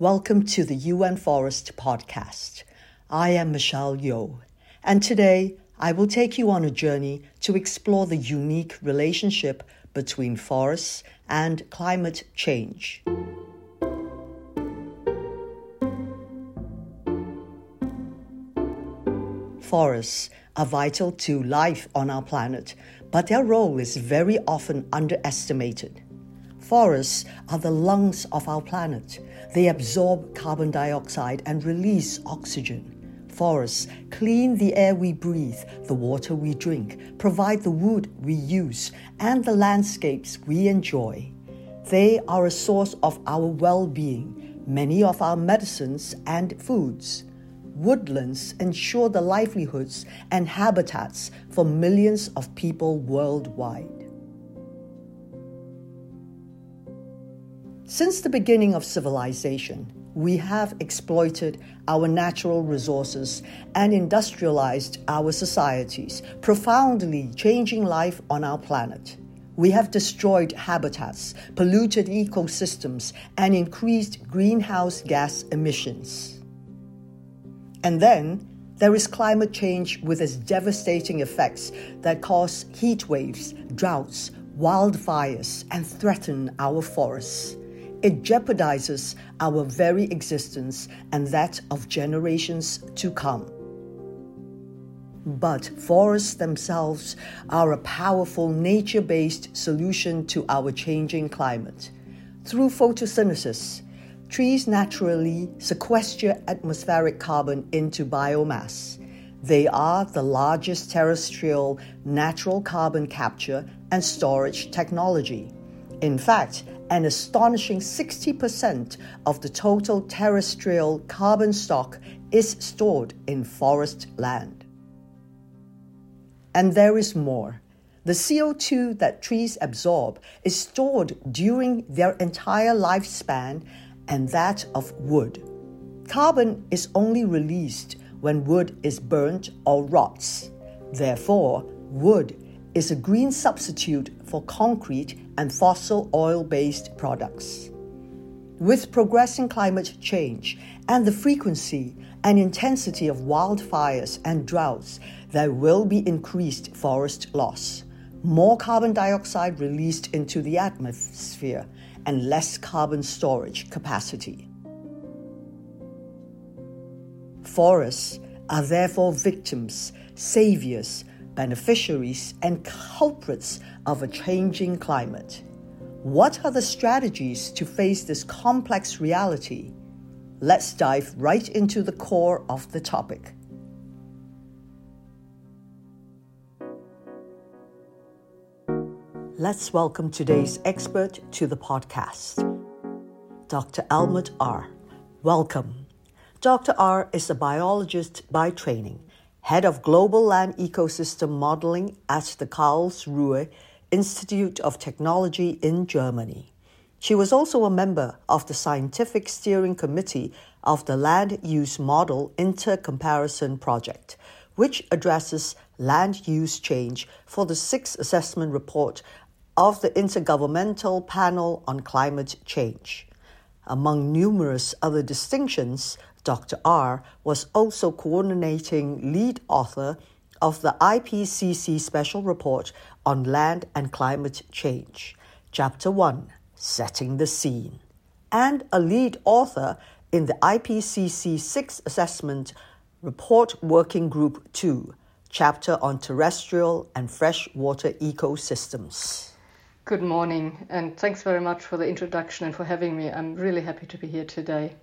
Welcome to the UN Forest podcast. I am Michelle Yeoh, and today I will take you on a journey to explore the unique relationship between forests and climate change. Forests are vital to life on our planet, but their role is very often underestimated. Forests are the lungs of our planet. They absorb carbon dioxide and release oxygen. Forests clean the air we breathe, the water we drink, provide the wood we use, and the landscapes we enjoy. They are a source of our well being, many of our medicines and foods. Woodlands ensure the livelihoods and habitats for millions of people worldwide. Since the beginning of civilization, we have exploited our natural resources and industrialized our societies, profoundly changing life on our planet. We have destroyed habitats, polluted ecosystems, and increased greenhouse gas emissions. And then there is climate change with its devastating effects that cause heat waves, droughts, wildfires, and threaten our forests. It jeopardizes our very existence and that of generations to come. But forests themselves are a powerful nature based solution to our changing climate. Through photosynthesis, trees naturally sequester atmospheric carbon into biomass. They are the largest terrestrial natural carbon capture and storage technology. In fact, an astonishing 60% of the total terrestrial carbon stock is stored in forest land. And there is more. The CO2 that trees absorb is stored during their entire lifespan and that of wood. Carbon is only released when wood is burnt or rots. Therefore, wood is a green substitute for concrete and fossil oil based products. With progressing climate change and the frequency and intensity of wildfires and droughts, there will be increased forest loss, more carbon dioxide released into the atmosphere, and less carbon storage capacity. Forests are therefore victims, saviors, beneficiaries, and culprits of a changing climate. What are the strategies to face this complex reality? Let's dive right into the core of the topic. Let's welcome today's expert to the podcast, Dr. Almut Arneth. Welcome. Dr. Arneth is a biologist by training head of Global Land Ecosystem Modeling at the Karlsruhe Institute of Technology in Germany. She was also a member of the Scientific Steering Committee of the Land Use Model Intercomparison Project, which addresses land use change for the sixth assessment report of the Intergovernmental Panel on Climate Change. Among numerous other distinctions, Dr. Arneth was also coordinating lead author of the IPCC Special Report on Land and Climate Change, Chapter 1 Setting the Scene, and a lead author in the IPCC Sixth Assessment Report Working Group 2, Chapter on Terrestrial and Freshwater Ecosystems. Good morning, and thanks very much for the introduction and for having me. I'm really happy to be here today.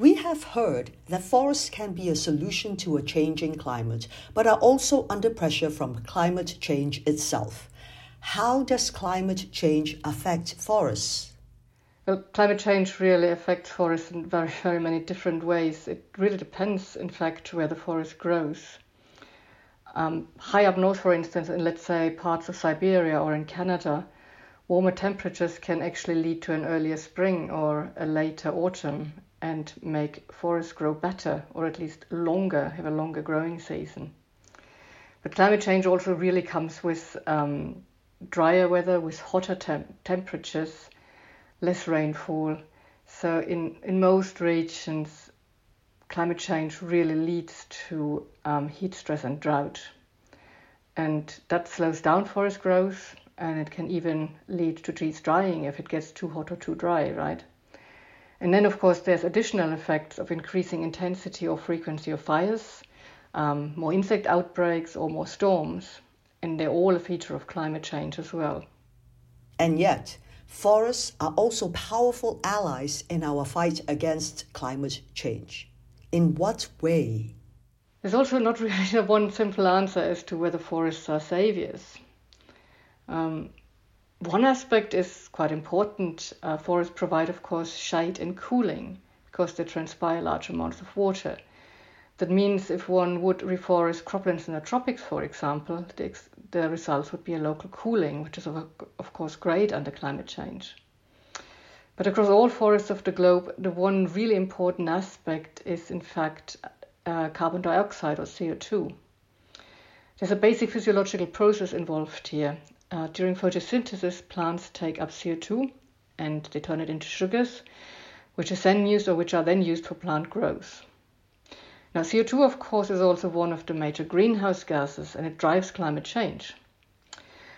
We have heard that forests can be a solution to a changing climate, but are also under pressure from climate change itself. How does climate change affect forests? Well, climate change really affects forests in very, very many different ways. It really depends, in fact, where the forest grows. Um, high up north, for instance, in let's say parts of Siberia or in Canada, warmer temperatures can actually lead to an earlier spring or a later autumn and make forests grow better or at least longer, have a longer growing season. But climate change also really comes with um, drier weather, with hotter temp- temperatures, less rainfall. So in, in most regions, climate change really leads to um, heat stress and drought. And that slows down forest growth and it can even lead to trees drying if it gets too hot or too dry, right? And then, of course, there's additional effects of increasing intensity or frequency of fires, um, more insect outbreaks, or more storms. And they're all a feature of climate change as well. And yet, forests are also powerful allies in our fight against climate change. In what way? There's also not really one simple answer as to whether forests are saviors. Um, one aspect is quite important. Uh, forests provide, of course, shade and cooling because they transpire large amounts of water. That means if one would reforest croplands in the tropics, for example, the, ex- the results would be a local cooling, which is, of, of course, great under climate change. But across all forests of the globe, the one really important aspect is, in fact, uh, carbon dioxide or CO2. There's a basic physiological process involved here, uh, during photosynthesis, plants take up CO2 and they turn it into sugars, which is then used or which are then used for plant growth. Now, CO2, of course, is also one of the major greenhouse gases and it drives climate change.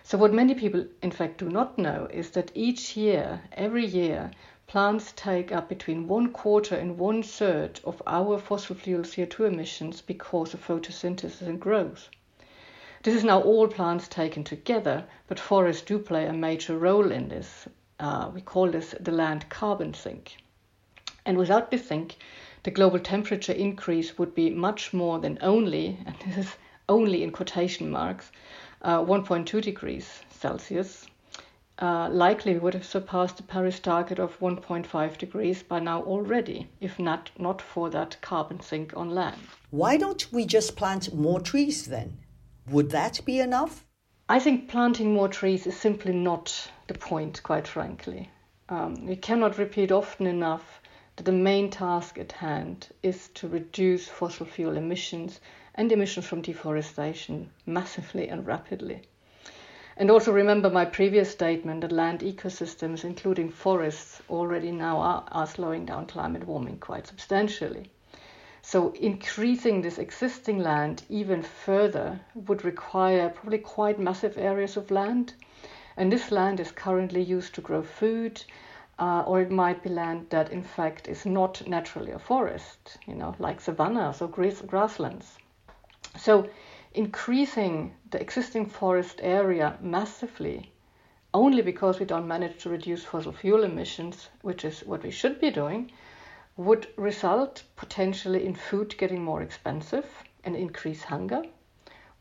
So, what many people, in fact, do not know is that each year, every year, plants take up between one quarter and one third of our fossil fuel CO2 emissions because of photosynthesis and growth. This is now all plants taken together, but forests do play a major role in this. Uh, we call this the land carbon sink. And without this sink, the global temperature increase would be much more than only, and this is only in quotation marks, uh, 1.2 degrees Celsius. Uh, likely would have surpassed the Paris target of 1.5 degrees by now already, if not, not for that carbon sink on land. Why don't we just plant more trees then? Would that be enough? I think planting more trees is simply not the point, quite frankly. Um, we cannot repeat often enough that the main task at hand is to reduce fossil fuel emissions and emissions from deforestation massively and rapidly. And also remember my previous statement that land ecosystems, including forests, already now are, are slowing down climate warming quite substantially. So increasing this existing land even further would require probably quite massive areas of land. And this land is currently used to grow food, uh, or it might be land that in fact is not naturally a forest, you know, like savannas or grasslands. So increasing the existing forest area massively only because we don't manage to reduce fossil fuel emissions, which is what we should be doing, would result potentially in food getting more expensive and increase hunger.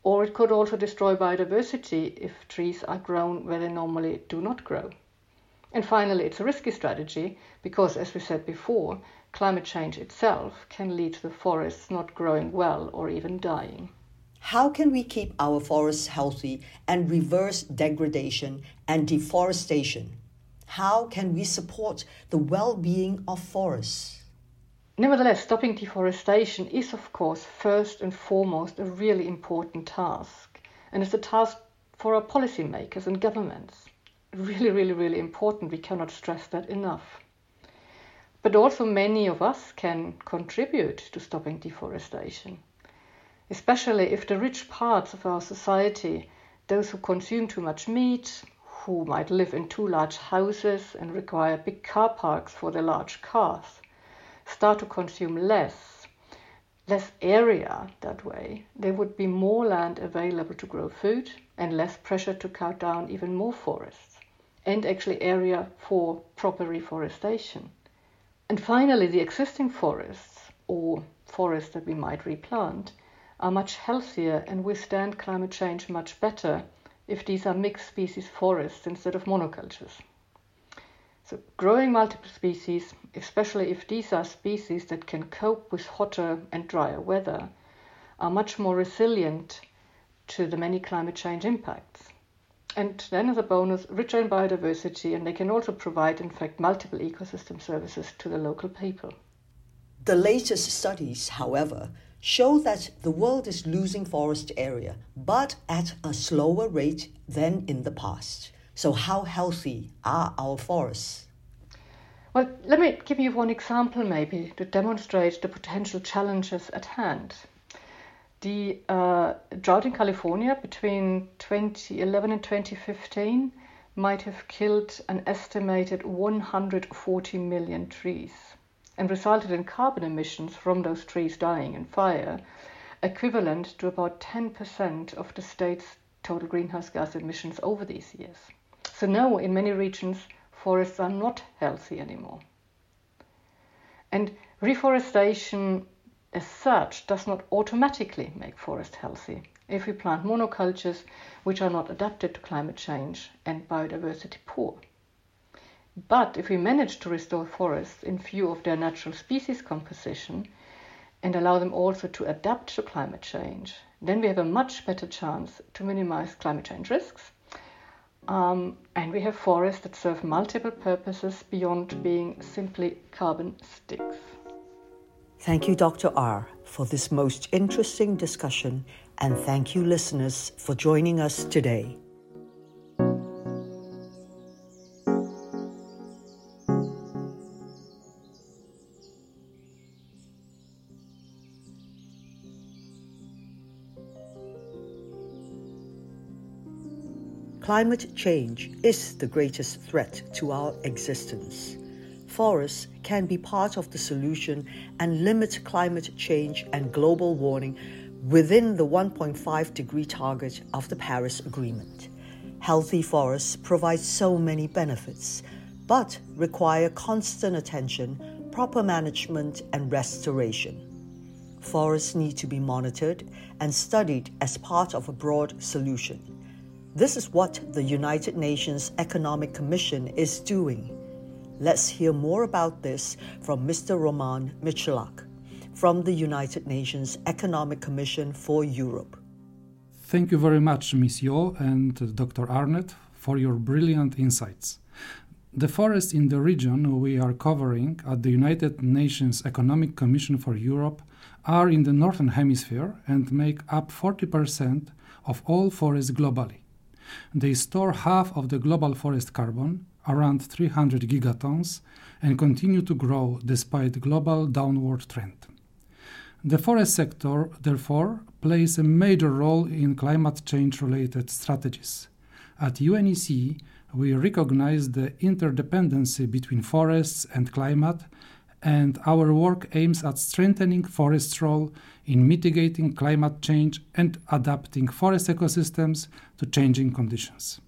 Or it could also destroy biodiversity if trees are grown where they normally do not grow. And finally, it's a risky strategy because, as we said before, climate change itself can lead to the forests not growing well or even dying. How can we keep our forests healthy and reverse degradation and deforestation? How can we support the well being of forests? Nevertheless, stopping deforestation is, of course, first and foremost a really important task, and it's a task for our policymakers and governments. Really, really, really important. We cannot stress that enough. But also, many of us can contribute to stopping deforestation, especially if the rich parts of our society, those who consume too much meat, who might live in too large houses and require big car parks for their large cars, start to consume less, less area that way, there would be more land available to grow food and less pressure to cut down even more forests, and actually area for proper reforestation. And finally, the existing forests, or forests that we might replant, are much healthier and withstand climate change much better if these are mixed species forests instead of monocultures. So growing multiple species, especially if these are species that can cope with hotter and drier weather, are much more resilient to the many climate change impacts. And then as a bonus, richer in biodiversity, and they can also provide, in fact, multiple ecosystem services to the local people. The latest studies, however, show that the world is losing forest area, but at a slower rate than in the past. So, how healthy are our forests? Well, let me give you one example maybe to demonstrate the potential challenges at hand. The uh, drought in California between 2011 and 2015 might have killed an estimated 140 million trees and resulted in carbon emissions from those trees dying in fire equivalent to about 10% of the state's total greenhouse gas emissions over these years. So, no, in many regions, forests are not healthy anymore. And reforestation as such does not automatically make forest healthy if we plant monocultures which are not adapted to climate change and biodiversity poor. But if we manage to restore forests in view of their natural species composition and allow them also to adapt to climate change, then we have a much better chance to minimize climate change risks um, and we have forests that serve multiple purposes beyond being simply carbon sinks. Thank you, Dr. Arneth, for this most interesting discussion, and thank you, listeners, for joining us today. Climate change is the greatest threat to our existence. Forests can be part of the solution and limit climate change and global warming within the 1.5 degree target of the Paris Agreement. Healthy forests provide so many benefits, but require constant attention, proper management, and restoration. Forests need to be monitored and studied as part of a broad solution. This is what the United Nations Economic Commission is doing. Let's hear more about this from Mr. Roman Michalak from the United Nations Economic Commission for Europe. Thank you very much, Ms. Yeoh and Dr. Arneth, for your brilliant insights. The forests in the region we are covering at the United Nations Economic Commission for Europe are in the Northern Hemisphere and make up 40% of all forests globally. They store half of the global forest carbon, around 300 gigatons, and continue to grow despite global downward trend. The forest sector, therefore, plays a major role in climate change related strategies. At UNEC, we recognize the interdependency between forests and climate, and our work aims at strengthening forest role in mitigating climate change and adapting forest ecosystems to changing conditions.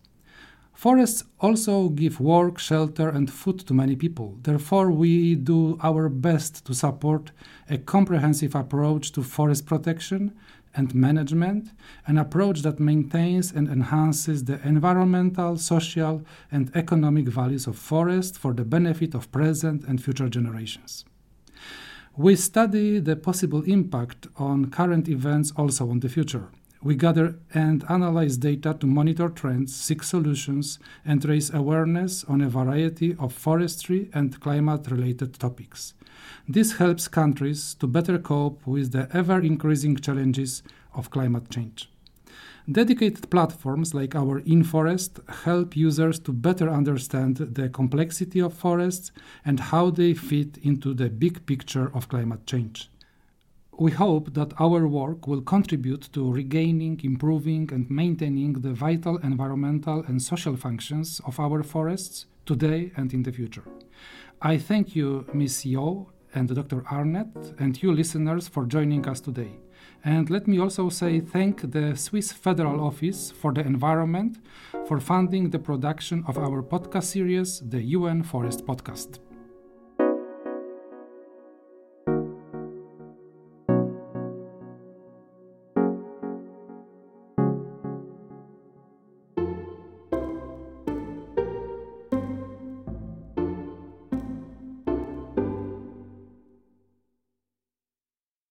Forests also give work, shelter, and food to many people. Therefore, we do our best to support a comprehensive approach to forest protection and management, an approach that maintains and enhances the environmental, social, and economic values of forests for the benefit of present and future generations. We study the possible impact on current events also on the future. We gather and analyze data to monitor trends, seek solutions, and raise awareness on a variety of forestry and climate related topics. This helps countries to better cope with the ever increasing challenges of climate change. Dedicated platforms like our InForest help users to better understand the complexity of forests and how they fit into the big picture of climate change. We hope that our work will contribute to regaining, improving, and maintaining the vital environmental and social functions of our forests today and in the future. I thank you, Ms. Yeoh and Dr. Arneth, and you listeners for joining us today. And let me also say thank the Swiss Federal Office for the Environment for funding the production of our podcast series, the UN Forest Podcast.